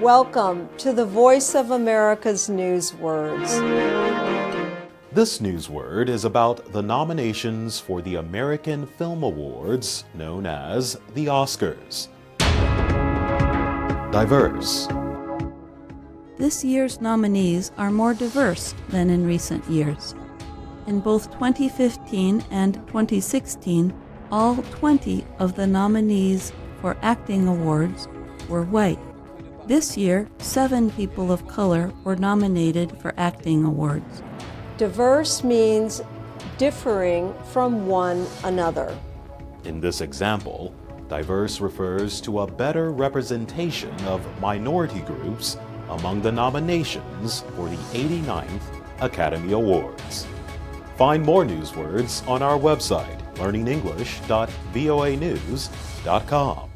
Welcome to the Voice of America's News Words. This news word is about the nominations for the American Film Awards, known as the Oscars. Diverse. This year's nominees are more diverse than in recent years. In both 2015 and 2016, all 20 of the nominees for acting awards were white. This year, seven people of color were nominated for acting awards. Diverse means differing from one another. In this example, diverse refers to a better representation of minority groups among the nominations for the 89th Academy Awards. Find more news words on our website, learningenglish.voanews.com.